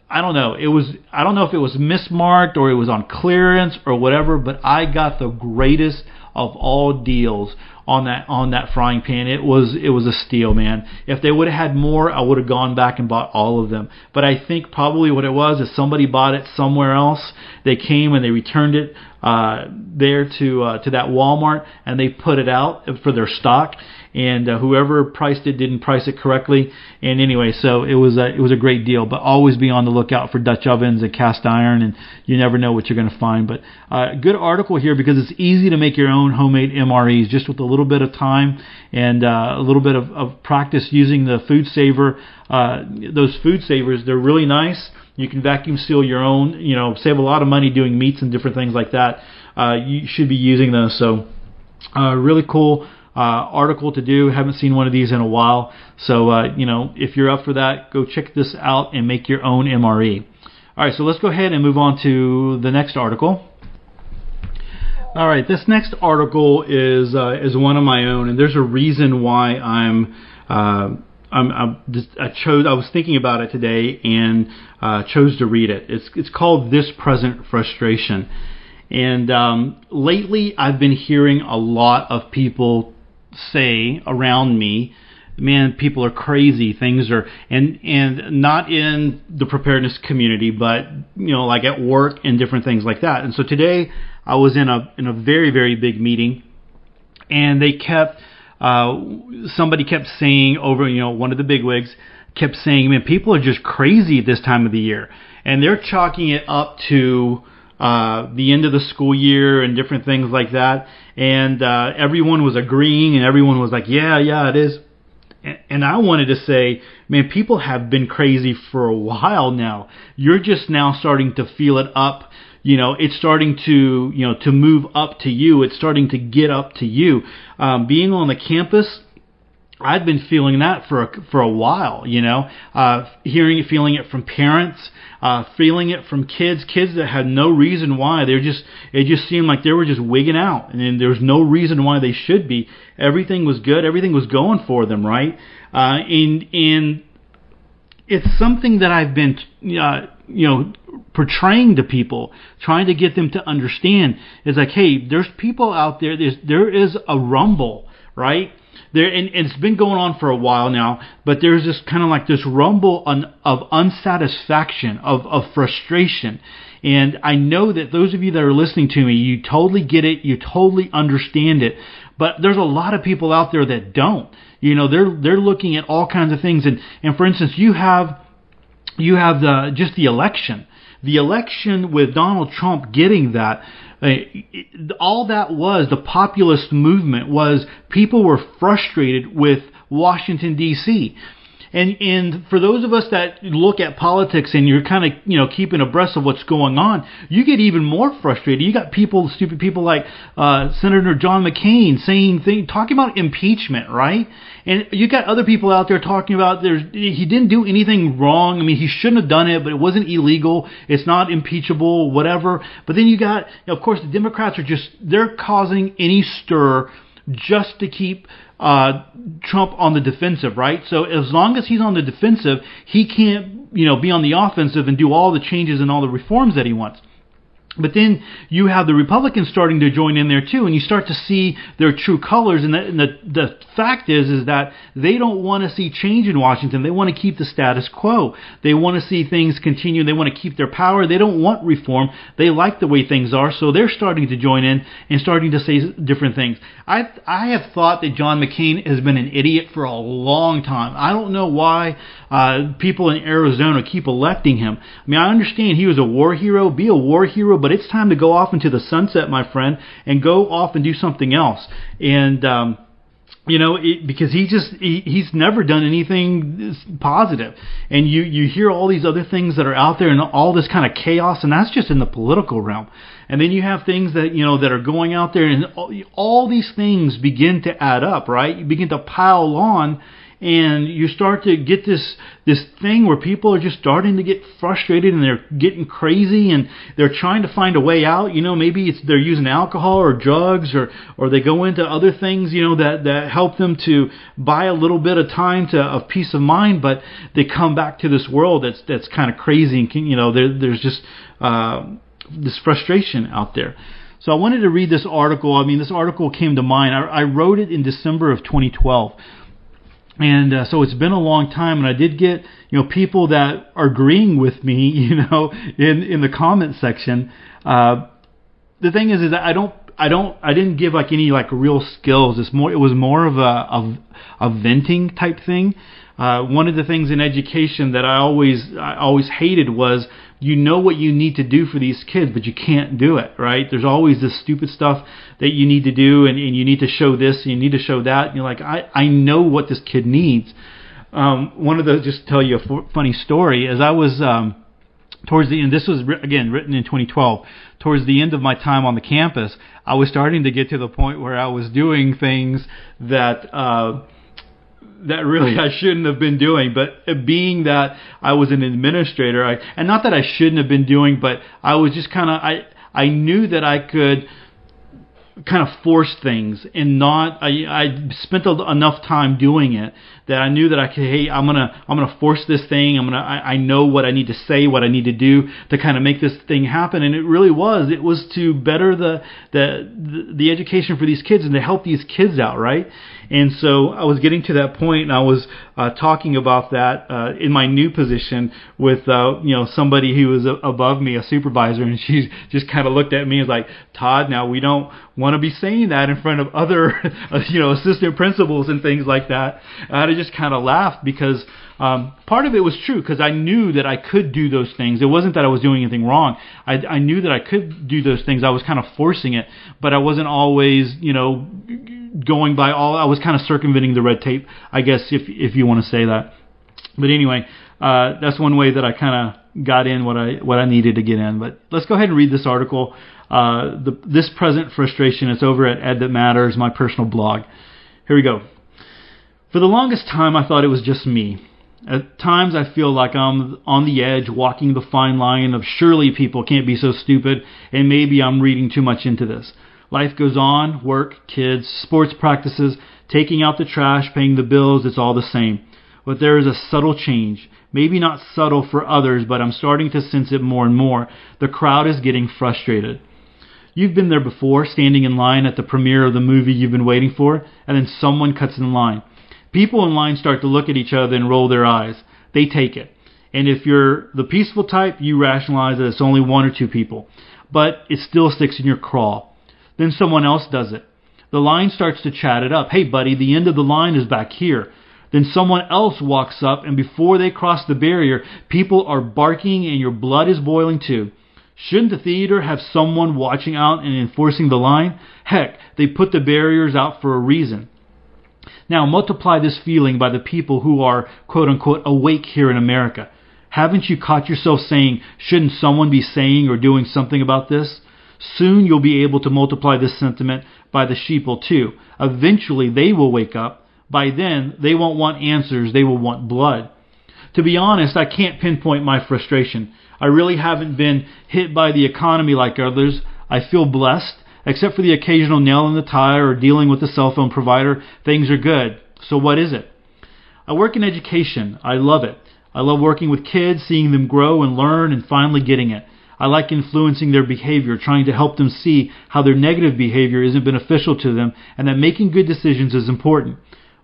I don't know. It was I don't know if it was mismarked or it was on clearance or whatever, but I got the greatest of all deals on that on that frying pan. It was it was a steal, man. If they would have had more, I would have gone back and bought all of them. But I think probably what it was is somebody bought it somewhere else. They came and they returned it uh, there to uh, to that Walmart and they put it out for their stock and uh, whoever priced it didn't price it correctly. And anyway, so it was a it was a great deal. But always be on the lookout for Dutch ovens and cast iron, and you never know what you're going to find. But uh, good article here because it's easy to make your own homemade MREs just with a little bit of time and uh, a little bit of, of practice using the food saver. Uh, those food savers, they're really nice. You can vacuum seal your own, you know, save a lot of money doing meats and different things like that. Uh, you should be using those. So, uh, really cool uh, article to do. Haven't seen one of these in a while. So, uh, you know, if you're up for that, go check this out and make your own MRE. All right, so let's go ahead and move on to the next article. All right, this next article is uh, is one of my own, and there's a reason why I'm. Uh, I'm, I'm just, I chose. I was thinking about it today and uh, chose to read it. It's it's called "This Present Frustration," and um, lately I've been hearing a lot of people say around me man people are crazy. Things are and and not in the preparedness community but you know like at work and different things like that. And so today i was in a in a very very big meeting and they kept uh somebody kept saying over you know one of the big wigs kept saying man people are just crazy at this time of the year. And they're chalking it up to uh, the end of the school year and different things like that. And uh, everyone was agreeing, and everyone was like, "Yeah, yeah, it is." And I wanted to say, man, people have been crazy for a while now. You're just now starting to feel it up. You know, it's starting to, you know, to move up to you. It's starting to get up to you. Um, being on the campus, I've been feeling that for a, for a while, you know, uh, hearing it, feeling it from parents, uh, feeling it from kids, kids that had no reason why. They're just, it just seemed like they were just wigging out, and there was no reason why they should be. Everything was good, everything was going for them, right? Uh, and and it's something that I've been, uh, you know, portraying to people, trying to get them to understand. Is like, hey, there's people out there. There's there is a rumble, right? There and, it's been going on for a while now but there's this kind of like this rumble of unsatisfaction of, of frustration. And i know that those of you that are listening to me you totally get it you totally understand it but there's a lot of people out there that don't. You know they're they're looking at all kinds of things. And and for instance you have you have the just the election. The election with Donald Trump getting that all that was the populist movement was people were frustrated with Washington D.C. And and for those of us that look at politics and you're kind of you know keeping abreast of what's going on, you get even more frustrated. You got people, stupid people like uh, Senator John McCain saying things, talking about impeachment, right? And you got other people out there talking about there's he didn't do anything wrong. I mean, he shouldn't have done it, but it wasn't illegal. It's not impeachable, whatever. But then you got, you know, of course, the Democrats are just they're causing any stir just to keep uh, Trump on the defensive, right? So as long as he's on the defensive, he can't, you know, be on the offensive and do all the changes and all the reforms that he wants. But then you have the Republicans starting to join in there too, and you start to see their true colors. And the, and the, the fact is, is that they don't want to see change in Washington. They want to keep the status quo. They want to see things continue. They want to keep their power. They don't want reform. They like the way things are, so they're starting to join in and starting to say different things. I I have thought that John McCain has been an idiot for a long time. I don't know why uh, people in Arizona keep electing him. I mean, I understand he was a war hero. Be a war hero but it's time to go off into the sunset, my friend, and go off and do something else. And um, you know, it, because he just he, he's never done anything positive. positive, and you you hear all these other things that are out there and all this kind of chaos, and that's just in the political realm. And then you have things that you know that are going out there, and all, all these things begin to add up, right? You begin to pile on and you start to get this this thing where people are just starting to get frustrated and they're getting crazy and they're trying to find a way out you know maybe it's they're using alcohol or drugs or or they go into other things you know that that help them to buy a little bit of time to of peace of mind but they come back to this world that's that's kind of crazy and can, you know there there's just uh, this frustration out there so I wanted to read this article. I mean, this article came to mind. I, I wrote it in December of 2012 and uh, so it's been a long time and i did get you know people that are agreeing with me you know in in the comment section. Uh the thing is is that i don't i don't i didn't give like any like real skills. It's more it was more of a a, a venting type thing. Uh one of the things in education that i always i always hated was you know what you need to do for these kids, but you can't do it, right? There's always this stupid stuff that you need to do, and, and you need to show this, and you need to show that. And you're like, I, I know what this kid needs. Um, one of the, just tell you a f- funny story, as I was, um, towards the end, this was, again, written in 2012, towards the end of my time on the campus, I was starting to get to the point where I was doing things that, uh, that really I shouldn't have been doing. But being that I was an administrator, I, and not that I shouldn't have been doing, but I was just kind of I I knew that I could kind of force things and not I I spent enough time doing it that I knew that I could hey I'm gonna I'm gonna force this thing. I'm gonna I, I know what I need to say what I need to do to kind of make this thing happen. And it really was. It was to better the the the education for these kids and to help these kids out right? And so I was getting to that point, and I was uh, talking about that uh, in my new position with uh, you know somebody who was above me, a supervisor, and she just kind of looked at me and was like, "Todd, now we don't want to be saying that in front of other you know assistant principals and things like that." Just kind of laughed because um, part of it was true because I knew that I could do those things. It wasn't that I was doing anything wrong. I, I knew that I could do those things. I was kind of forcing it, but I wasn't always, you know, going by all. I was kind of circumventing the red tape, I guess, if if you want to say that. But anyway, uh, that's one way that I kind of got in what I what I needed to get in. But let's go ahead and read this article. Uh, the, this present frustration. It's over at Ed That Matters, my personal blog. Here we go. For the longest time, I thought it was just me. At times, I feel like I'm on the edge, walking the fine line of surely people can't be so stupid, and maybe I'm reading too much into this. Life goes on, work, kids, sports practices, taking out the trash, paying the bills, it's all the same. But there is a subtle change. Maybe not subtle for others, but I'm starting to sense it more and more. The crowd is getting frustrated. You've been there before, standing in line at the premiere of the movie you've been waiting for, and then someone cuts in line. People in line start to look at each other and roll their eyes. They take it. And if you're the peaceful type, you rationalize that it's only one or two people. But it still sticks in your craw. Then someone else does it. The line starts to chat it up. Hey, buddy, the end of the line is back here. Then someone else walks up, and before they cross the barrier, people are barking and your blood is boiling too. Shouldn't the theater have someone watching out and enforcing the line? Heck, they put the barriers out for a reason. Now multiply this feeling by the people who are quote unquote awake here in America. Haven't you caught yourself saying, shouldn't someone be saying or doing something about this? Soon you'll be able to multiply this sentiment by the sheeple too. Eventually they will wake up. By then they won't want answers, they will want blood. To be honest, I can't pinpoint my frustration. I really haven't been hit by the economy like others. I feel blessed. Except for the occasional nail in the tire or dealing with the cell phone provider, things are good. So what is it? I work in education. I love it. I love working with kids, seeing them grow and learn and finally getting it. I like influencing their behavior, trying to help them see how their negative behavior isn't beneficial to them and that making good decisions is important.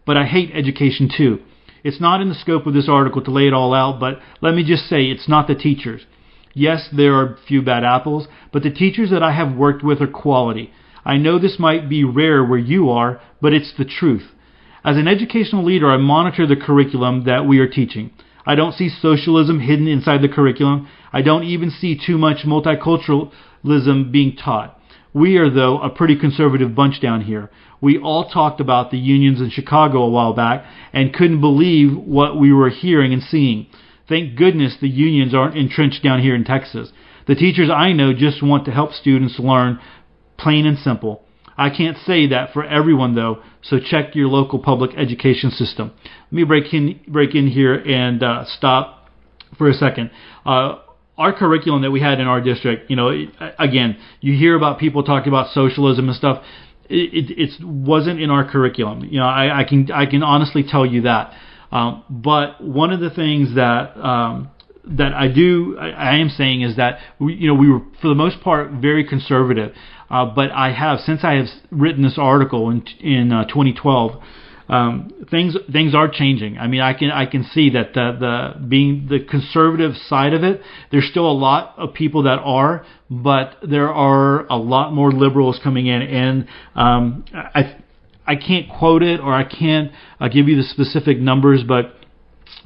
But I hate education too. It's not in the scope of this article to lay it all out, but let me just say it's not the teachers. Yes, there are a few bad apples, but the teachers that I have worked with are quality. I know this might be rare where you are, but it's the truth. As an educational leader, I monitor the curriculum that we are teaching. I don't see socialism hidden inside the curriculum. I don't even see too much multiculturalism being taught. We are, though, a pretty conservative bunch down here. We all talked about the unions in Chicago a while back and couldn't believe what we were hearing and seeing. Thank goodness the unions aren't entrenched down here in Texas. The teachers I know just want to help students learn, plain and simple. I can't say that for everyone though, so check your local public education system. Let me break in break in here and uh, stop for a second. Uh, our curriculum that we had in our district, you know, again, you hear about people talking about socialism and stuff. It, it, it wasn't in our curriculum. You know, I, I can I can honestly tell you that. Um, but one of the things that um, that I do I, I am saying is that we, you know we were for the most part very conservative, uh, but I have since I have written this article in in uh, 2012. Um, things things are changing. I mean, I can I can see that the the being the conservative side of it, there's still a lot of people that are, but there are a lot more liberals coming in, and um, I I can't quote it or I can't uh, give you the specific numbers, but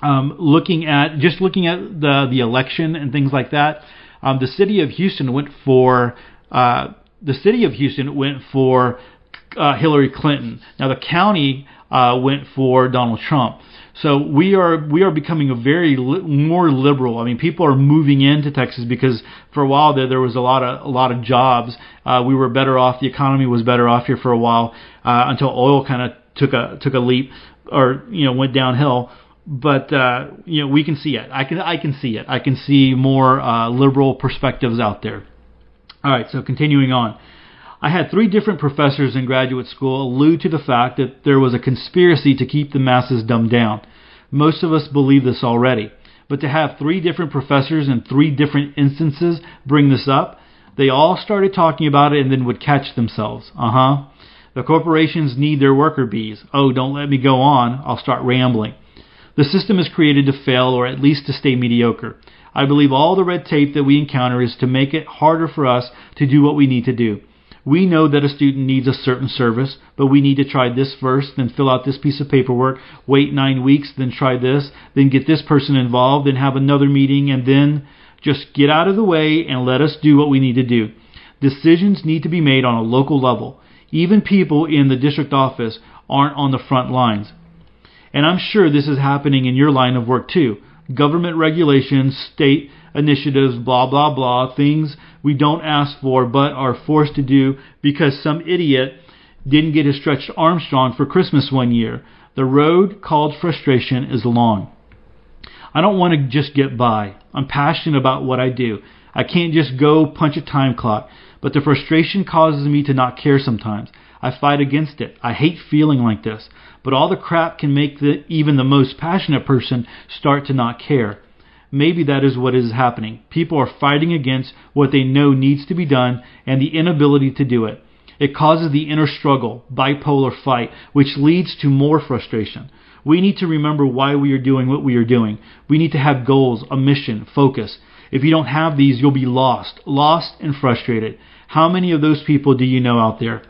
um, looking at just looking at the the election and things like that, um, the city of Houston went for uh, the city of Houston went for uh, Hillary Clinton. Now the county uh, went for Donald Trump. So we are we are becoming a very li- more liberal. I mean, people are moving into Texas because for a while there there was a lot of a lot of jobs. Uh, we were better off. The economy was better off here for a while uh, until oil kind of took a took a leap or you know went downhill. But uh, you know we can see it. I can I can see it. I can see more uh, liberal perspectives out there. All right, so continuing on. I had three different professors in graduate school allude to the fact that there was a conspiracy to keep the masses dumbed down. Most of us believe this already. But to have three different professors in three different instances bring this up, they all started talking about it and then would catch themselves. Uh huh. The corporations need their worker bees. Oh, don't let me go on. I'll start rambling. The system is created to fail or at least to stay mediocre. I believe all the red tape that we encounter is to make it harder for us to do what we need to do. We know that a student needs a certain service, but we need to try this first, then fill out this piece of paperwork, wait nine weeks, then try this, then get this person involved, then have another meeting, and then just get out of the way and let us do what we need to do. Decisions need to be made on a local level. Even people in the district office aren't on the front lines. And I'm sure this is happening in your line of work too. Government regulations, state initiatives, blah, blah, blah, things we don't ask for but are forced to do because some idiot didn't get his Stretch Armstrong for Christmas one year. The road called frustration is long. I don't want to just get by. I'm passionate about what I do. I can't just go punch a time clock, but the frustration causes me to not care sometimes. I fight against it. I hate feeling like this, but all the crap can make the, even the most passionate person start to not care. Maybe that is what is happening. People are fighting against what they know needs to be done and the inability to do it. It causes the inner struggle, bipolar fight, which leads to more frustration. We need to remember why we are doing what we are doing. We need to have goals, a mission, focus. If you don't have these, you'll be lost, lost and frustrated. How many of those people do you know out there?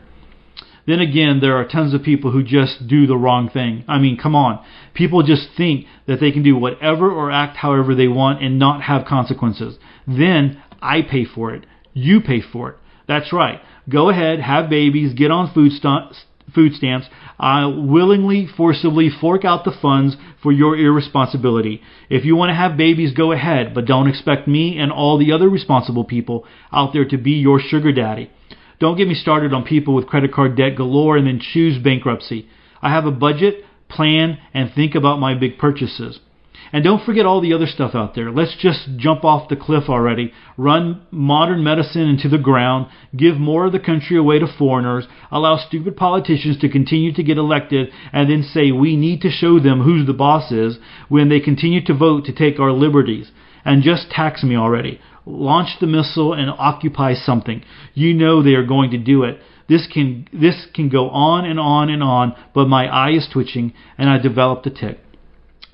Then again, there are tons of people who just do the wrong thing. I mean, come on. People just think that they can do whatever or act however they want and not have consequences. Then I pay for it. You pay for it. That's right. Go ahead, have babies, get on food stamps, food stamps, I willingly, forcibly fork out the funds for your irresponsibility. If you want to have babies, go ahead, but don't expect me and all the other responsible people out there to be your sugar daddy. Don't get me started on people with credit card debt galore and then choose bankruptcy. I have a budget, plan, and think about my big purchases. And don't forget all the other stuff out there. Let's just jump off the cliff already, run modern medicine into the ground, give more of the country away to foreigners, allow stupid politicians to continue to get elected, and then say we need to show them who the boss is when they continue to vote to take our liberties. And just tax me already. Launch the missile and occupy something. You know they are going to do it. This can this can go on and on and on, but my eye is twitching and I developed a tick.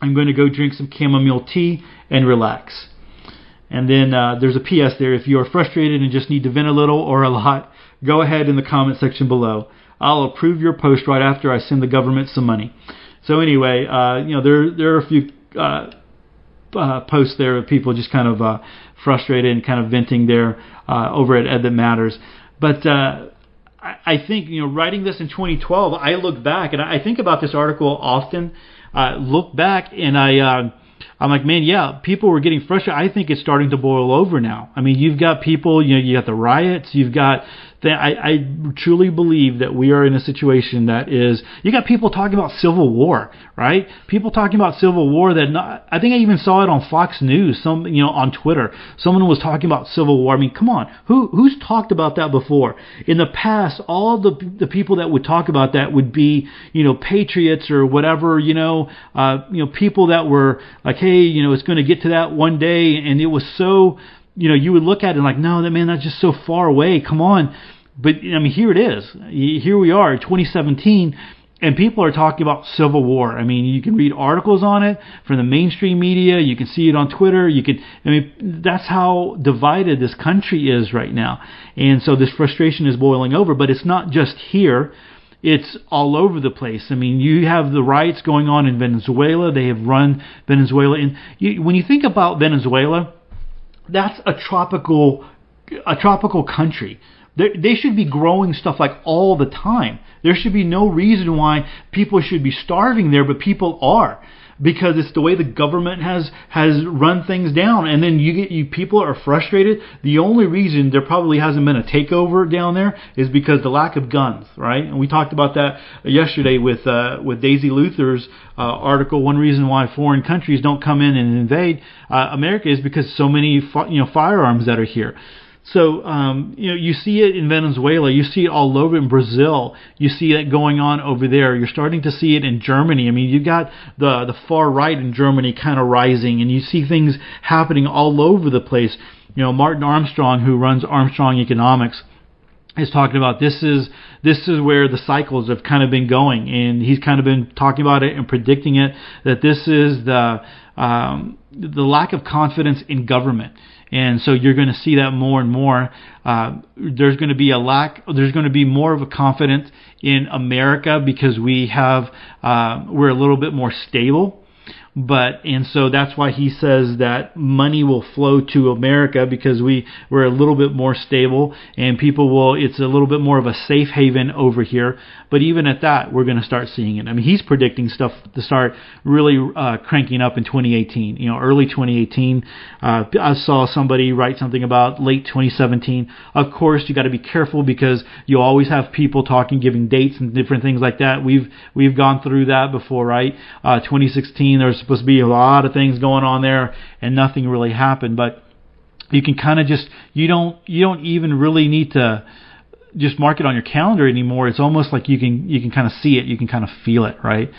I'm going to go drink some chamomile tea and relax. And then uh, there's a PS there. If you are frustrated and just need to vent a little or a lot, go ahead in the comment section below. I'll approve your post right after I send the government some money. So anyway, uh, you know there there are a few uh, uh, posts there of people just kind of uh, frustrated and kind of venting there uh, over at Ed That Matters. But I, I think you know writing this in 2012, I look back and I think about this article often uh, look back and I, uh, I'm like, man, yeah, people were getting frustrated. I think it's starting to boil over now. I mean, you've got people, you know, you got the riots, you've got I, I truly believe that we are in a situation that is. You got people talking about civil war, right? People talking about civil war that not, I think I even saw it on Fox News, some you know on Twitter. Someone was talking about civil war. I mean, come on, who who's talked about that before? In the past, all the the people that would talk about that would be you know patriots or whatever, you know, uh, you know people that were like, hey, you know, it's going to get to that one day, and it was so you know, you would look at it like, no, that man, that's just so far away. Come on. But I mean, here it is. Here we are, 2017, and people are talking about civil war. I mean, you can read articles on it from the mainstream media. You can see it on Twitter. You can. I mean, that's how divided this country is right now. And so this frustration is boiling over. But it's not just here. It's all over the place. I mean, you have the riots going on in Venezuela. They have run Venezuela. And when you think about Venezuela that's a tropical a tropical country. They, they should be growing stuff like all the time. There should be no reason why people should be starving there, but people are because it's the way the government has has run things down. And then you get you people are frustrated. The only reason there probably hasn't been a takeover down there is because the lack of guns right? And we talked about that yesterday with uh, with Daisy Luther's uh, article one reason why foreign countries don't come in and invade uh, America is because so many you know firearms that are here so um, you know you see it in Venezuela, you see it all over in Brazil, you see it going on over there. You're starting to see it in Germany. I mean, you got the the far right in Germany kind of rising, and you see things happening all over the place. You know, Martin Armstrong, who runs Armstrong Economics, is talking about this is this is where the cycles have kind of been going, and he's kind of been talking about it and predicting it that this is the um, the lack of confidence in government and so you're going to see that more and more. Uh, there's going to be a lack. There's going to be more of a confidence in America because we have uh, we're a little bit more stable. But and so that's why he says that money will flow to America because we we're a little bit more stable and people will it's a little bit more of a safe haven over here. But even at that, we're going to start seeing it. I mean, he's predicting stuff to start really uh, cranking up in 2018. You know, early 2018. Uh, I saw somebody write something about late 2017. Of course, you got to be careful because you always have people talking, giving dates and different things like that. We've we've gone through that before, right? Uh, 2016, there's supposed to be a lot of things going on there, and nothing really happened. But you can kind of just you don't you don't even really need to just mark it on your calendar anymore. It's almost like you can you can kind of see it, you can kind of feel it, right?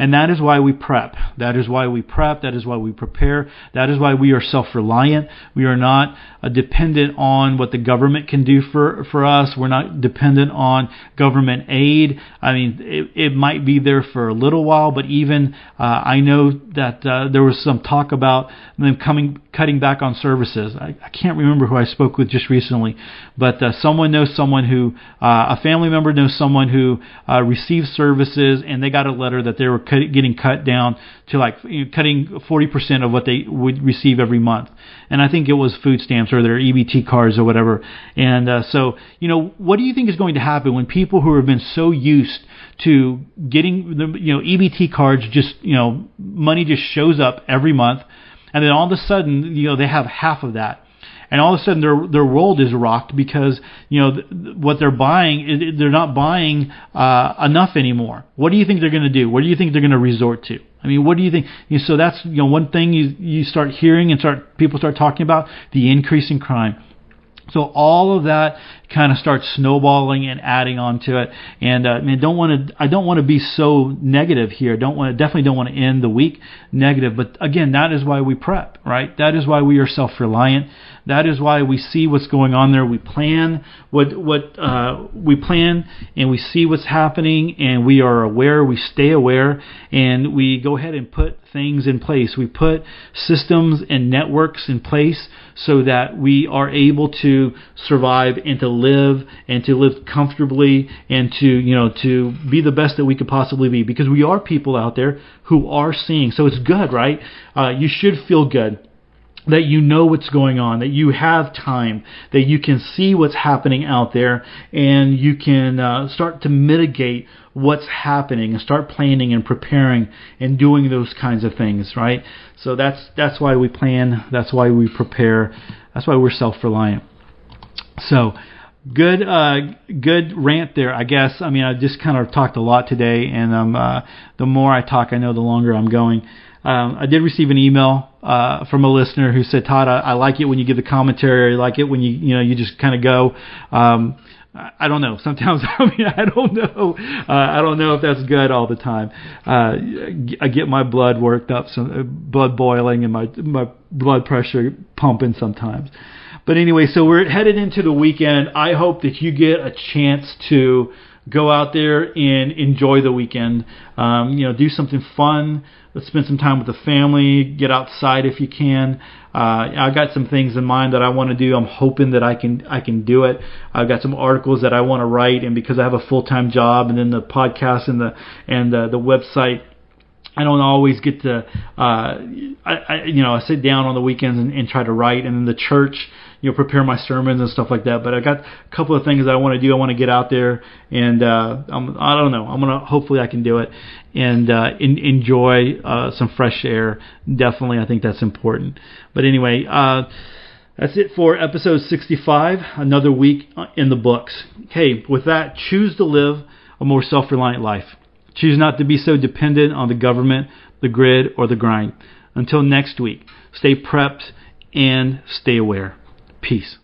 And that is why we prep. That is why we prep. That is why we prepare. That is why we are self-reliant. We are not uh, dependent on what the government can do for for us. We're not dependent on government aid. I mean, it, it might be there for a little while, but even uh, I know that uh, there was some talk about them coming cutting back on services. I, I can't remember who I spoke with just recently, but uh, someone knows someone who uh, a family member knows someone who uh, received services and they got a letter that they were cut, getting cut down to like you know, cutting 40% of what they would receive every month. And I think it was food stamps or their EBT cards or whatever. And uh, so, you know, what do you think is going to happen when people who have been so used to getting the, you know, EBT cards just, you know, money just shows up every month and then all of a sudden, you know, they have half of that and all of a sudden their their world is rocked because you know th- what they're buying they're not buying uh, enough anymore. What do you think they're going to do? What do you think they're going to resort to? I mean, what do you think? You know, so that's you know one thing you you start hearing and start people start talking about the increase in crime. So all of that kind of starts snowballing and adding on to it. And uh, I mean, don't want to. I don't want to be so negative here. Don't want. Definitely don't want to end the week negative. But again, that is why we prep, right? That is why we are self-reliant. That is why we see what's going on there. We plan what what uh, we plan, and we see what's happening, and we are aware. We stay aware, and we go ahead and put things in place. We put systems and networks in place so that we are able to survive and to live and to live comfortably and to you know to be the best that we could possibly be because we are people out there who are seeing. So it's good, right? Uh, you should feel good that you know what's going on, that you have time, that you can see what's happening out there, and you can uh, start to mitigate what's happening and start planning and preparing and doing those kinds of things, right? So that's that's why we plan, that's why we prepare, that's why we're self-reliant. So good uh good rant there i guess i mean i just kind of talked a lot today and um uh the more i talk i know the longer i'm going um, I did receive an email uh, from a listener who said, "Todd, I, I like it when you give the commentary. I like it when you you know you just kind of go." Um, I don't know. Sometimes I mean I don't know. Uh, I don't know if that's good all the time. Uh, I get my blood worked up, some blood boiling, and my my blood pressure pumping sometimes. But anyway, so we're headed into the weekend. I hope that you get a chance to go out there and enjoy the weekend. Um, you know, do something fun. Let's spend some time with the family. Get outside if you can. Uh, I've got some things in mind that I want to do. I'm hoping that I can I can do it. I've got some articles that I want to write, and because I have a full time job, and then the podcast and the and the, the website. I don't always get to, uh, I, I, you know, I sit down on the weekends and, and try to write, and then the church, you know prepare my sermons and stuff like that. But I got a couple of things that I want to do. I want to get out there and uh, I'm, I don't know. I'm gonna hopefully I can do it and uh, in, enjoy uh, some fresh air. Definitely, I think that's important. But anyway. Uh, that's it for episode 65. Another week in the books. Okay, with that, choose to live a more self reliant life. Choose not to be so dependent on the government, the grid, or the grind. Until next week, stay prepped and stay aware. Peace.